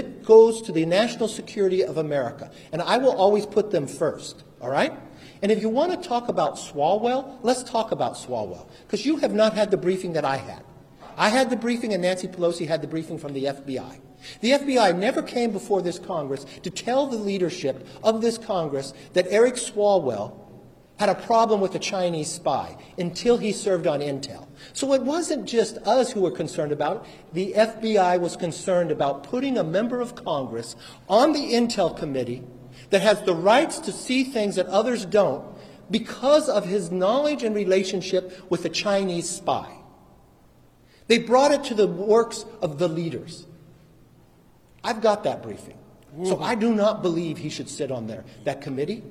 it goes to the national security of America. And I will always put them first, all right? And if you want to talk about Swalwell, let's talk about Swalwell because you have not had the briefing that I had. I had the briefing and Nancy Pelosi had the briefing from the FBI. The FBI never came before this Congress to tell the leadership of this Congress that Eric Swalwell had a problem with a Chinese spy until he served on intel. So it wasn't just us who were concerned about it. The FBI was concerned about putting a member of Congress on the intel committee that has the rights to see things that others don't because of his knowledge and relationship with a Chinese spy. They brought it to the works of the leaders. I've got that briefing. So I do not believe he should sit on there. That committee,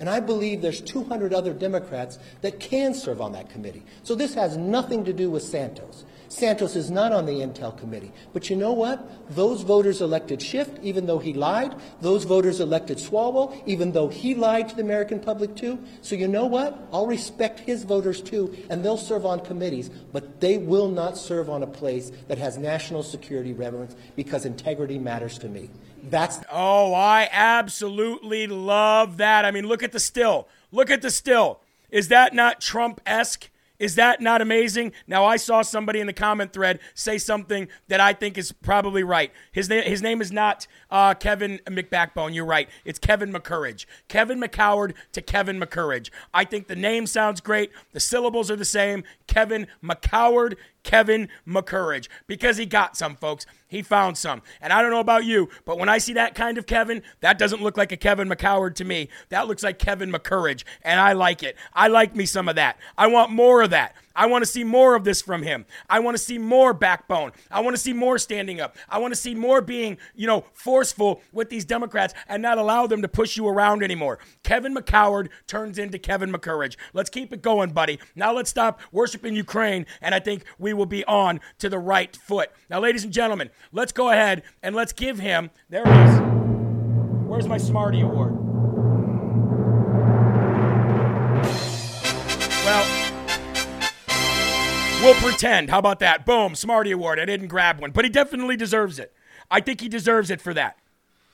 And I believe there's 200 other Democrats that can serve on that committee. So this has nothing to do with Santos. Santos is not on the Intel committee. But you know what? Those voters elected Schiff, even though he lied. Those voters elected Swalwell, even though he lied to the American public too. So you know what? I'll respect his voters too, and they'll serve on committees, but they will not serve on a place that has national security reverence because integrity matters to me. That's Oh, I absolutely love that. I mean, look at the still. Look at the still. Is that not Trump esque? Is that not amazing? Now, I saw somebody in the comment thread say something that I think is probably right. His, na- his name is not uh, Kevin McBackbone. You're right. It's Kevin McCourage. Kevin McCoward to Kevin McCourage. I think the name sounds great. The syllables are the same. Kevin McCoward, Kevin McCourage because he got some, folks. He found some. And I don't know about you, but when I see that kind of Kevin, that doesn't look like a Kevin McCoward to me. That looks like Kevin McCourage, and I like it. I like me some of that. I want more of that. I want to see more of this from him. I want to see more backbone. I want to see more standing up. I want to see more being, you know, forceful with these Democrats and not allow them to push you around anymore. Kevin McCoward turns into Kevin McCourage. Let's keep it going, buddy. Now let's stop worshiping Ukraine, and I think we will be on to the right foot. Now, ladies and gentlemen, let's go ahead and let's give him, there it is. Where's my Smarty Award? We'll pretend. How about that? Boom, Smarty Award. I didn't grab one, but he definitely deserves it. I think he deserves it for that.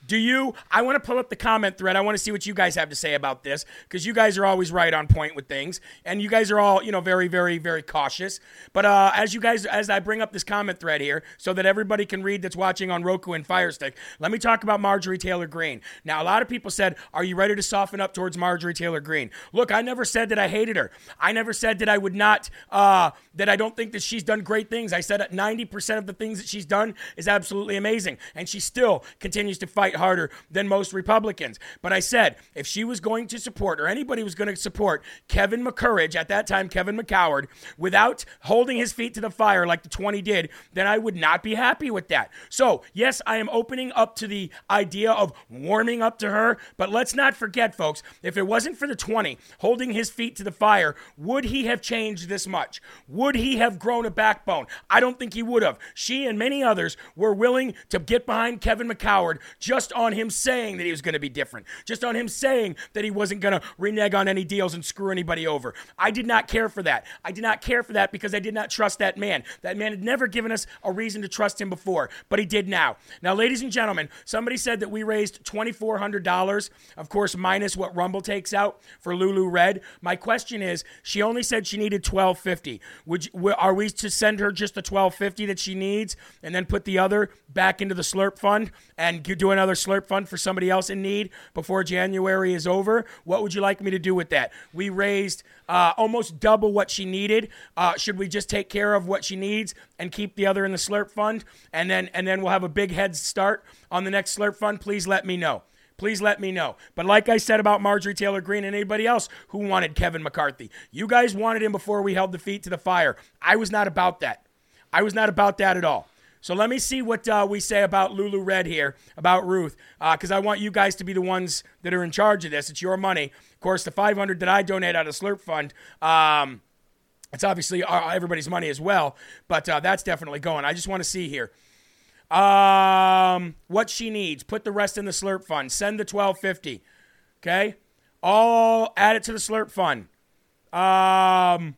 Do you? I want to pull up the comment thread. I want to see what you guys have to say about this because you guys are always right on point with things, and you guys are all, you know, very, very, very cautious. But uh, as you guys, as I bring up this comment thread here, so that everybody can read that's watching on Roku and Fire Stick, let me talk about Marjorie Taylor Greene. Now, a lot of people said, "Are you ready to soften up towards Marjorie Taylor Greene?" Look, I never said that I hated her. I never said that I would not, uh, that I don't think that she's done great things. I said 90% of the things that she's done is absolutely amazing, and she still continues to fight harder than most Republicans. But I said if she was going to support, or anybody was going to support Kevin McCourage, at that time, Kevin McCoward, without holding his feet to the fire like the 20 did, then I would not be happy with that. So, yes, I am opening up to the idea of warming up to her, but let's not forget, folks, if it wasn't for the 20 holding his feet to the fire, would he have changed this much? Would he have grown a backbone? I don't think he would have. She and many others were willing to get behind Kevin McCoward just on him saying that he was going to be different, just on him saying that he wasn't going to renege on any deals and screw anybody over. I did not care for that. I did not care for that because I did not trust that man. That man had never given us a reason to trust him before, but he did now. Now, ladies and gentlemen, somebody said that we raised $2,400, of course, minus what Rumble takes out for Lulu Red. My question is, she only said she needed 1250. Would you, are we to send her just the 1250 that she needs and then put the other back into the Slurp fund and do another Slurp fund for somebody else in need before January is over? What would you like me to do with that? We raised uh, almost double what she needed. Uh, should we just take care of what she needs and keep the other in the Slurp fund, and then and then we'll have a big head start on the next Slurp fund? Please let me know. Please let me know. But like I said about Marjorie Taylor Greene and anybody else who wanted Kevin McCarthy, you guys wanted him before we held the feet to the fire. I was not about that. I was not about that at all. So let me see what uh, we say about Lulu Red here, about Ruth, because uh, I want you guys to be the ones that are in charge of this. It's your money. Of course, the 500 that I donate out of Slurp Fund, um, it's obviously uh, everybody's money as well, but uh, that's definitely going. I just want to see here. Um, what she needs. Put the rest in the Slurp Fund. Send the 1250. Okay? All add it to the Slurp Fund. Um,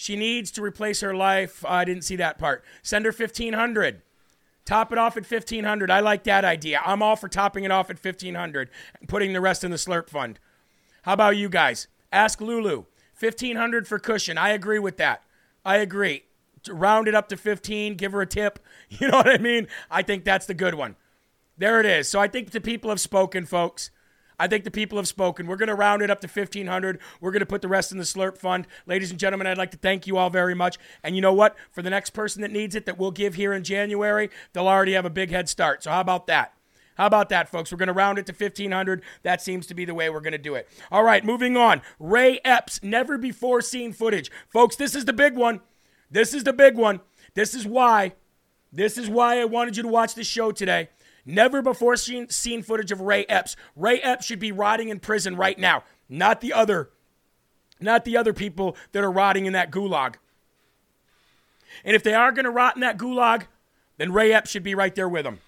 she needs to replace her life. I didn't see that part. Send her 1500. Top it off at 1500. I like that idea. I'm all for topping it off at 1500 and putting the rest in the Slurp Fund. How about you guys? Ask Lulu. 1500 for cushion. I agree with that. I agree. Round it up to 15, give her a tip. You know what I mean? I think that's the good one. There it is. So I think the people have spoken, folks. I think the people have spoken. We're going to round it up to 1500. We're going to put the rest in the Slurp Fund. Ladies and gentlemen, I'd like to thank you all very much. And you know what? For the next person that needs it that we'll give here in January, they'll already have a big head start. So how about that? How about that, folks? We're going to round it to 1500. That seems to be the way we're going to do it. All right, moving on. Ray Epps, never before seen footage. Folks, this is the big one. This is the big one. This is why. This is why I wanted you to watch this show today. Never before seen, seen footage of Ray Epps. Ray Epps should be rotting in prison right now. not the other, not the other people that are rotting in that gulag. And if they are going to rot in that gulag, then Ray Epps should be right there with them.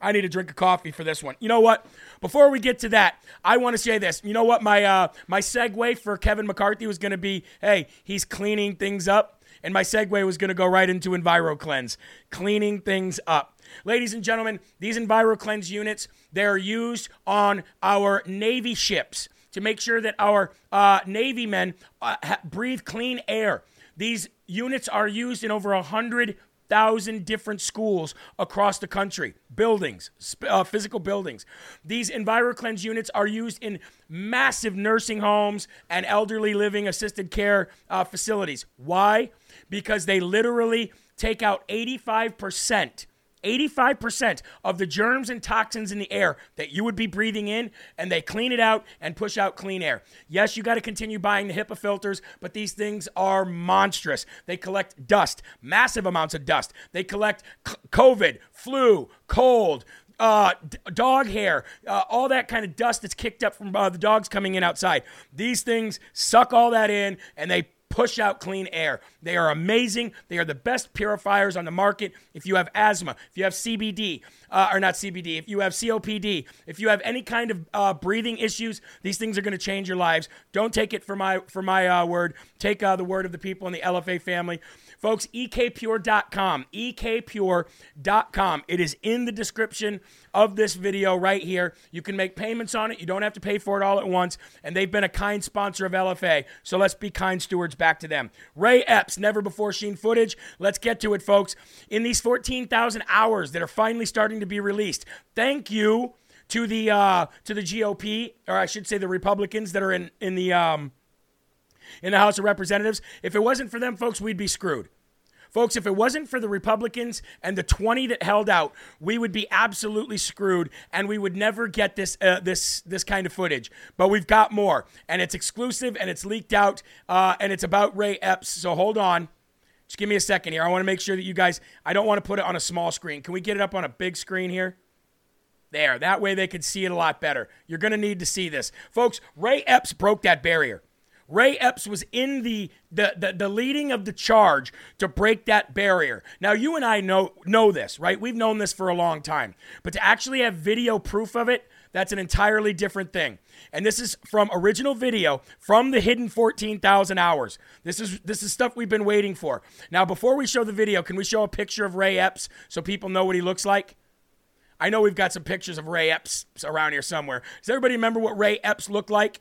I need a drink of coffee for this one. You know what? Before we get to that, I want to say this. You know what? My uh, my segue for Kevin McCarthy was going to be, hey, he's cleaning things up, and my segue was going to go right into EnviroKlenz, cleaning things up. Ladies and gentlemen, these EnviroKlenz units they're used on our Navy ships to make sure that our uh, Navy men uh, ha- breathe clean air. These units are used in over a hundred thousand different schools across the country, buildings, uh, physical buildings. These EnviroKlenz units are used in massive nursing homes and elderly living assisted care uh, facilities. Why? Because they literally take out 85% 85% of the germs and toxins in the air that you would be breathing in, and they clean it out and push out clean air. Yes, you got to continue buying the HEPA filters, but these things are monstrous. They collect dust, massive amounts of dust. They collect COVID, flu, cold, uh, d- dog hair, uh, all that kind of dust that's kicked up from uh, the dogs coming in outside. These things suck all that in and they push out clean air. They are amazing. They are the best purifiers on the market. If you have asthma, if you have CBD, uh, or not CBD, if you have COPD, if you have any kind of uh, breathing issues, these things are going to change your lives. Don't take it for my for my uh, word. Take uh, the word of the people in the LFA family. Folks, ekpure.com, ekpure.com. It is in the description of this video right here. You can make payments on it. You don't have to pay for it all at once. And they've been a kind sponsor of LFA. So let's be kind stewards back to them. Ray Epps, never before seen footage. Let's get to it, folks. In these 14,000 hours that are finally starting to be released, thank you to the uh, to the GOP, or I should say the Republicans that are in in the um, in the House of Representatives. If it wasn't for them, folks, we'd be screwed. Folks, if it wasn't for the Republicans and the 20 that held out, we would be absolutely screwed and we would never get this uh, this this kind of footage. But we've got more and it's exclusive and it's leaked out uh, and it's about Ray Epps. So hold on. Just give me a second here. I want to make sure that you guys I don't want to put it on a small screen. Can we get it up on a big screen here? There. That way they can see it a lot better. You're going to need to see this. Folks, Ray Epps broke that barrier. Ray Epps was in the, the, the, the, leading of the charge to break that barrier. Now, you and I know, know this, right? We've known this for a long time. But to actually have video proof of it, that's an entirely different thing. And this is from original video from the hidden 14,000 hours. This is this is stuff we've been waiting for. Now, before we show the video, can we show a picture of Ray Epps so people know what he looks like? I know we've got some pictures of Ray Epps around here somewhere. Does everybody remember what Ray Epps looked like?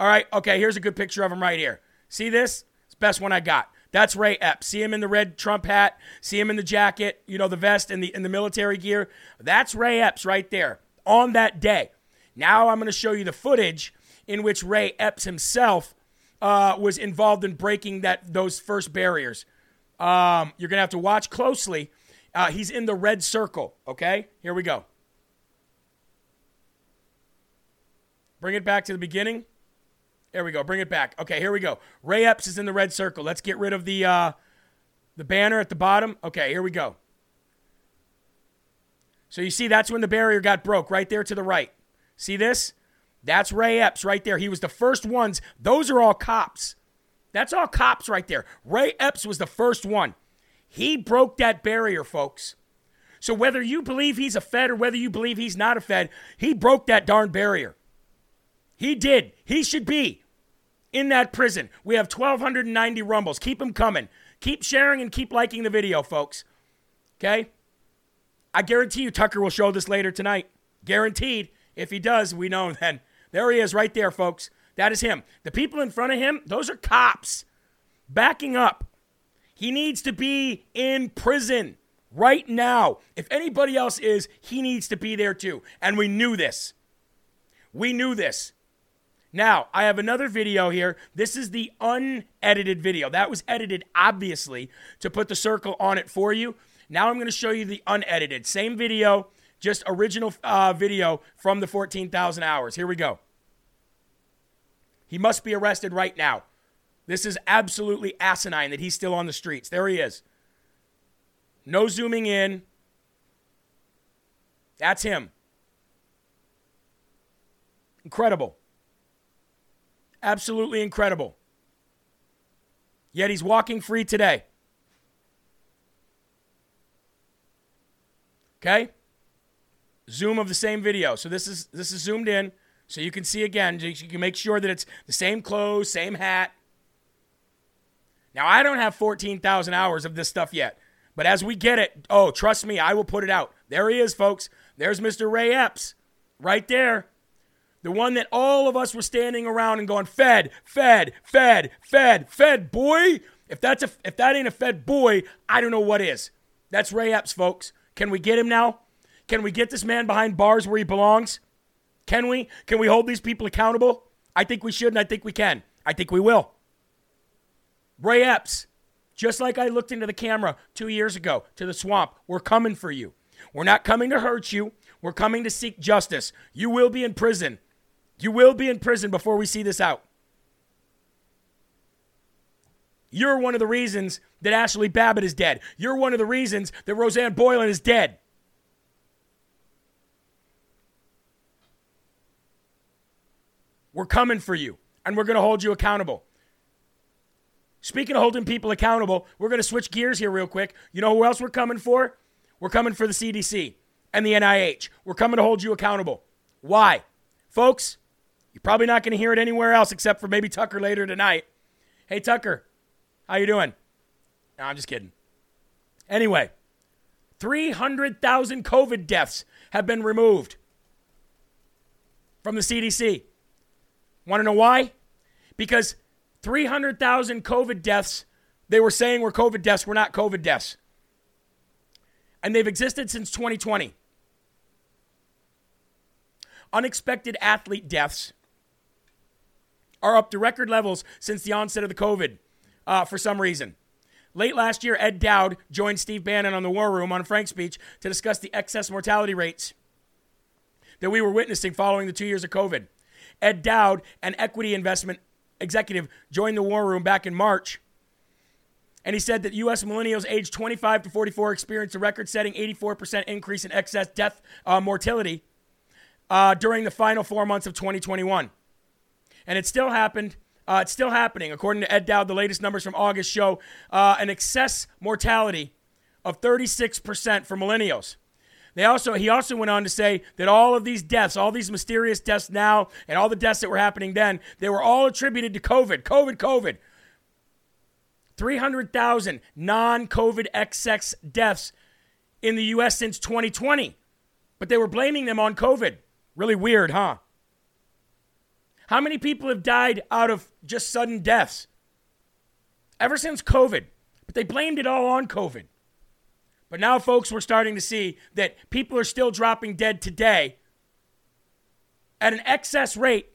All right, okay, here's a good picture of him right here. See this? It's best one I got. That's Ray Epps. See him in the red Trump hat. See him in the jacket, you know, the vest and the in the military gear. That's Ray Epps right there on that day. Now I'm going to show you the footage in which Ray Epps himself uh, was involved in breaking that those first barriers. Um, you're going to have to watch closely. Uh, he's in the red circle. Okay, here we go. Bring it back to the beginning. There we go. Bring it back. Okay, here we go. Ray Epps is in the red circle. Let's get rid of the uh, the banner at the bottom. Okay, here we go. So you see, that's when the barrier got broke, right there to the right. See this? That's Ray Epps right there. He was the first ones. Those are all cops. That's all cops right there. Ray Epps was the first one. He broke that barrier, folks. So whether you believe he's a Fed or whether you believe he's not a Fed, he broke that darn barrier. He did. He should be in that prison. We have 1,290 rumbles. Keep them coming. Keep sharing and keep liking the video, folks. Okay? I guarantee you Tucker will show this later tonight. Guaranteed. If he does, we know then. There he is right there, folks. That is him. The people in front of him, those are cops backing up. He needs to be in prison right now. If anybody else is, he needs to be there too. And we knew this. We knew this. Now, I have another video here. This is the unedited video. That was edited, obviously, to put the circle on it for you. Now I'm going to show you the unedited. Same video, just original uh, video from the 14,000 hours. Here we go. He must be arrested right now. This is absolutely asinine that he's still on the streets. There he is. No zooming in. That's him. Incredible. Absolutely incredible. Yet he's walking free today. Okay? Zoom of the same video. So this is this is zoomed in so you can see again. You can make sure that it's the same clothes, same hat. Now I don't have 14,000 hours of this stuff yet. But as we get it, oh, trust me, I will put it out. There he is, folks. There's Mr. Ray Epps right there. The one that all of us were standing around and going, Fed, Fed, Fed, Fed, Fed, boy. If that's a if that ain't a Fed boy, I don't know what is. That's Ray Epps, folks. Can we get him now? Can we get this man behind bars where he belongs? Can we? Can we hold these people accountable? I think we should, and I think we can. I think we will. Ray Epps, just like I looked into the camera two years ago to the swamp, we're coming for you. We're not coming to hurt you. We're coming to seek justice. You will be in prison. You will be in prison before we see this out. You're one of the reasons that Ashli Babbitt is dead. You're one of the reasons that Rosanne Boyland is dead. We're coming for you, and we're going to hold you accountable. Speaking of holding people accountable, we're going to switch gears here real quick. You know who else we're coming for? We're coming for the CDC and the NIH. We're coming to hold you accountable. Why? Folks, you're probably not going to hear it anywhere else except for maybe Tucker later tonight. Hey Tucker, how you doing? No, I'm just kidding. Anyway, 300,000 COVID deaths have been removed from the CDC. Want to know why? Because 300,000 COVID deaths they were saying were COVID deaths were not COVID deaths. And they've existed since 2020. Unexpected athlete deaths are up to record levels since the onset of the COVID uh, for some reason. Late last year, Ed Dowd joined Steve Bannon on the War Room on Frank's Speech to discuss the excess mortality rates that we were witnessing following the two years of COVID. Ed Dowd, an equity investment executive, joined the War Room back in March. And he said that U.S. millennials aged 25 to 44 experienced a record setting 84% increase in excess death uh, mortality uh, during the final four months of 2021. And it still happened. Uh, it's still happening. According to Ed Dowd, the latest numbers from August show uh, an excess mortality of 36% for millennials. They also he also went on to say that all of these deaths, all these mysterious deaths now, and all the deaths that were happening then, they were all attributed to COVID, COVID, COVID. 300,000 non-COVID excess deaths in the US since 2020. But they were blaming them on COVID. Really weird, huh? How many people have died out of just sudden deaths? Ever since COVID. But they blamed it all on COVID. But now, folks, we're starting to see that people are still dropping dead today at an excess rate.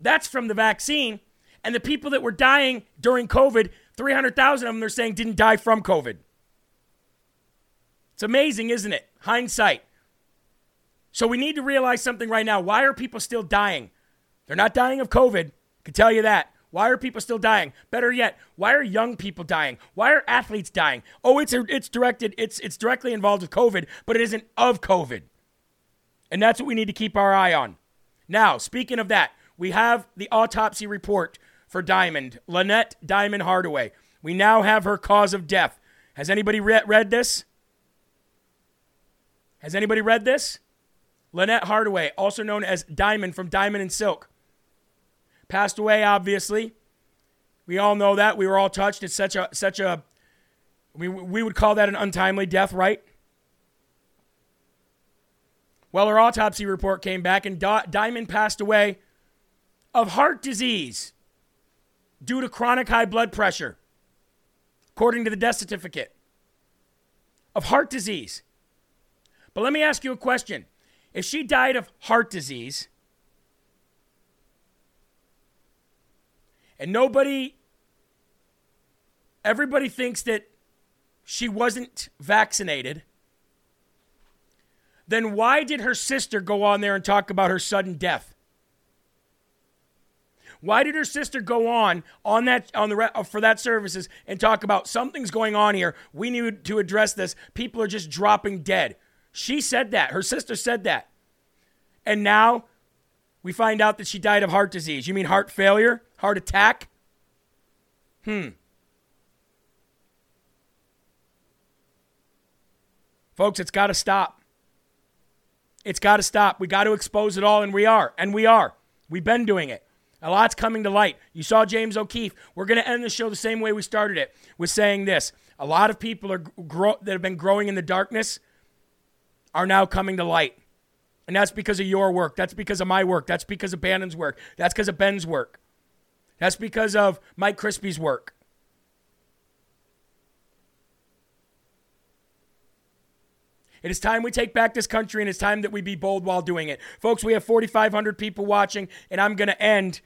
That's from the vaccine. And the people that were dying during COVID, 300,000 of them, they're saying didn't die from COVID. It's amazing, isn't it? Hindsight. So we need to realize something right now. Why are people still dying? They're not dying of COVID. I can tell you that. Why are people still dying? Better yet, why are young people dying? Why are athletes dying? Oh, it's it's directed, it's it's directly involved with COVID, but it isn't of COVID. And that's what we need to keep our eye on. Now, speaking of that, we have the autopsy report for Diamond, Lynette Diamond Hardaway. We now have her cause of death. Has anybody re- read this? Has anybody read this? Lynette Hardaway, also known as Diamond from Diamond and Silk. Passed away, obviously. We all know that. We were all touched. It's such a such a we we would call that an untimely death, right? Well, her autopsy report came back, and Diamond passed away of heart disease due to chronic high blood pressure, according to the death certificate. Of heart disease. But let me ask you a question. If she died of heart disease, And nobody, everybody thinks that she wasn't vaccinated. Then why did her sister go on there and talk about her sudden death? Why did her sister go on on that on the uh, for that services and talk about something's going on here? We need to address this. People are just dropping dead. She said that. Her sister said that. And now we find out that she died of heart disease. You mean heart failure? Heart attack? Hmm. Folks, it's got to stop. It's got to stop. We got to expose it all, and we are. And we are. We've been doing it. A lot's coming to light. You saw James O'Keefe. We're going to end the show the same way we started it with saying this. A lot of people are grow- that have been growing in the darkness are now coming to light. And that's because of your work. That's because of my work. That's because of Bannon's work. That's because of Ben's work. That's because of Mike Crispi's work. It is time we take back this country, and it's time that we be bold while doing it. Folks, we have 4,500 people watching, and I'm going to end.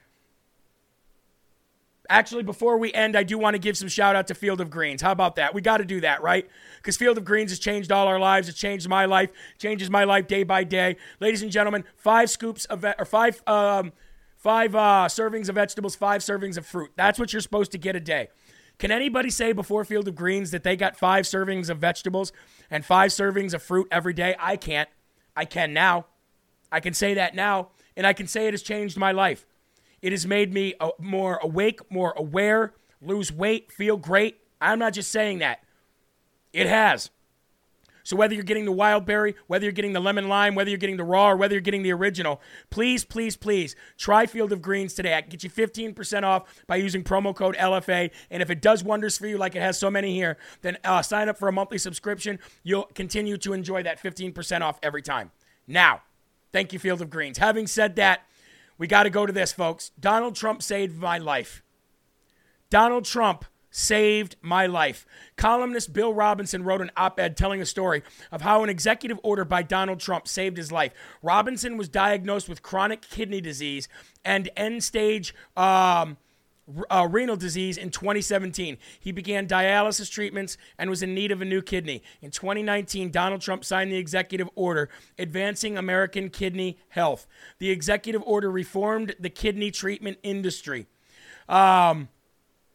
Actually, before we end, I do want to give some shout out to Field of Greens. How about that? We got to do that, right? Because Field of Greens has changed all our lives. It's changed my life, changes my life day by day. Ladies and gentlemen, five scoops of, or five, um, five uh, servings of vegetables, five servings of fruit. That's what you're supposed to get a day. Can anybody say before Field of Greens that they got five servings of vegetables and five servings of fruit every day? I can't. I can now. I can say that now, and I can say it has changed my life. It has made me more awake, more aware, lose weight, feel great. I'm not just saying that. It has. So whether you're getting the wild berry, whether you're getting the lemon lime, whether you're getting the raw, or whether you're getting the original, please, please, please try Field of Greens today. I can get you 15% off by using promo code LFA. And if it does wonders for you, like it has so many here, then uh, sign up for a monthly subscription. You'll continue to enjoy that 15% off every time. Now, thank you, Field of Greens. Having said that, we got to go to this, folks. Donald Trump saved my life. Donald Trump saved my life. Columnist Bill Robinson wrote an op ed telling a story of how an executive order by Donald Trump saved his life. Robinson was diagnosed with chronic kidney disease and end stage. Um, uh, renal disease in 2017. He began dialysis treatments and was in need of a new kidney. In 2019, Donald Trump signed the executive order advancing American kidney health. The executive order reformed the kidney treatment industry. Um,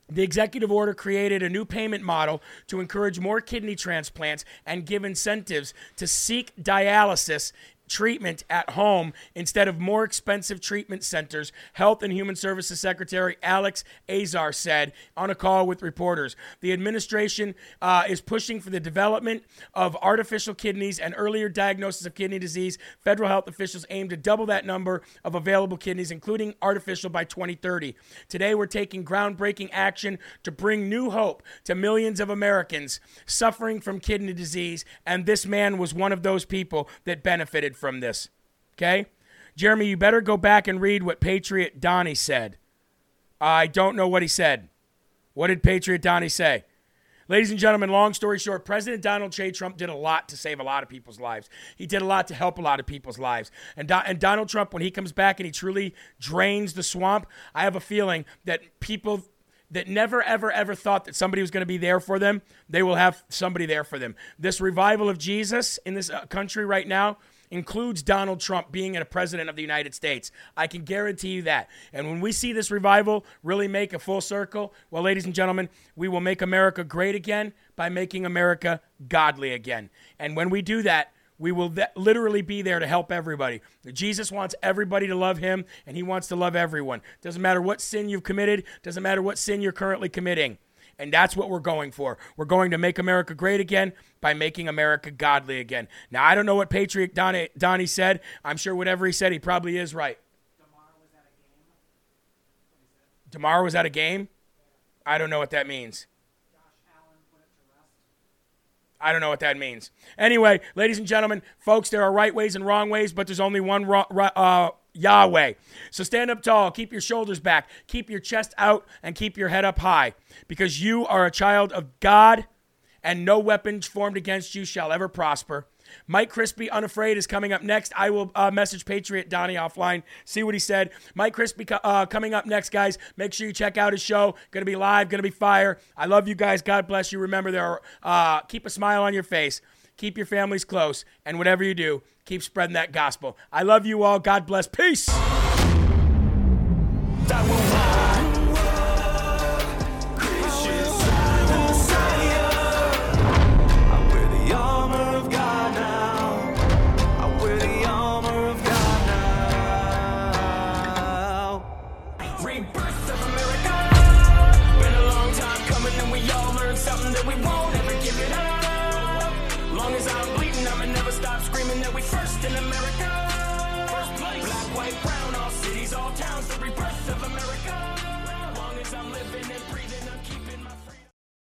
the executive order created a new payment model to encourage more kidney transplants and give incentives to seek dialysis treatment at home instead of more expensive treatment centers, Health and Human Services Secretary Alex Azar said on a call with reporters. The administration uh, is pushing for the development of artificial kidneys and earlier diagnosis of kidney disease. Federal health officials aim to double that number of available kidneys, including artificial, by 2030. Today, we're taking groundbreaking action to bring new hope to millions of Americans suffering from kidney disease, and this man was one of those people that benefited from this. Okay? Jeremy, you better go back and read what Patriot Donnie said. I don't know what he said. What did Patriot Donnie say? Ladies and gentlemen, long story short, President Donald J. Trump did a lot to save a lot of people's lives. He did a lot to help a lot of people's lives. And, Do- and Donald Trump, when he comes back and he truly drains the swamp, I have a feeling that people that never, ever, ever thought that somebody was going to be there for them, they will have somebody there for them. This revival of Jesus in this uh, country right now, includes Donald Trump being a president of the United States. I can guarantee you that. And when we see this revival really make a full circle, well, ladies and gentlemen, we will make America great again by making America godly again. And when we do that, we will th- literally be there to help everybody. Jesus wants everybody to love him, and he wants to love everyone. Doesn't matter what sin you've committed, doesn't matter what sin you're currently committing. And that's what we're going for. We're going to make America great again by making America godly again. Now, I don't know what Patriot Donnie, Donnie said. I'm sure whatever he said, he probably is right. DeMar was at a game? I don't know what that means. I don't know what that means. Anyway, ladies and gentlemen, folks, there are right ways and wrong ways, but there's only one uh, Yahweh. So stand up tall, keep your shoulders back, keep your chest out, and keep your head up high because you are a child of God and no weapon formed against you shall ever prosper. Mike Crispi, Unafraid, is coming up next. I will uh, message Patriot Donnie offline, see what he said. Mike Crispi uh, coming up next, guys. Make sure you check out his show. To be live, to be fire. I love you guys. God bless you. Remember, there are, uh, keep a smile on your face. Keep your families close. And whatever you do, Keep spreading that gospel. I love you all. God bless. Peace.